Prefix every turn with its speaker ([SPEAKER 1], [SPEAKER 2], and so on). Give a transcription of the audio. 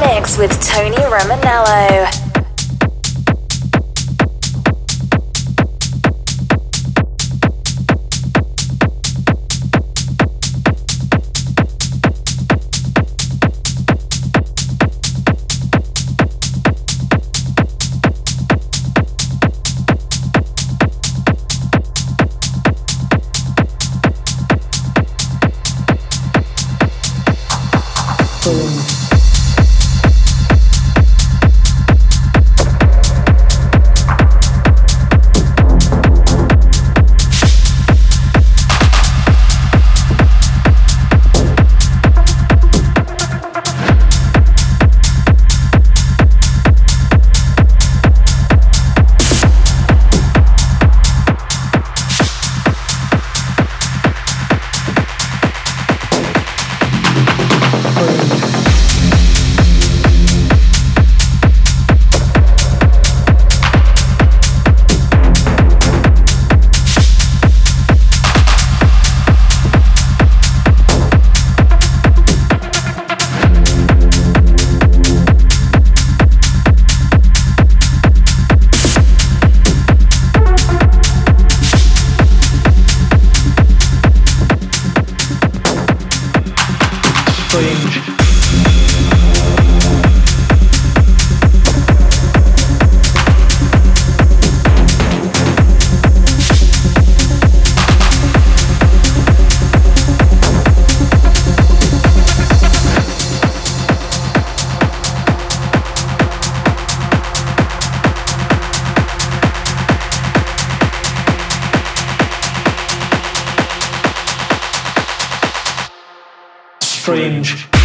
[SPEAKER 1] mix with Tony Romanello. strange.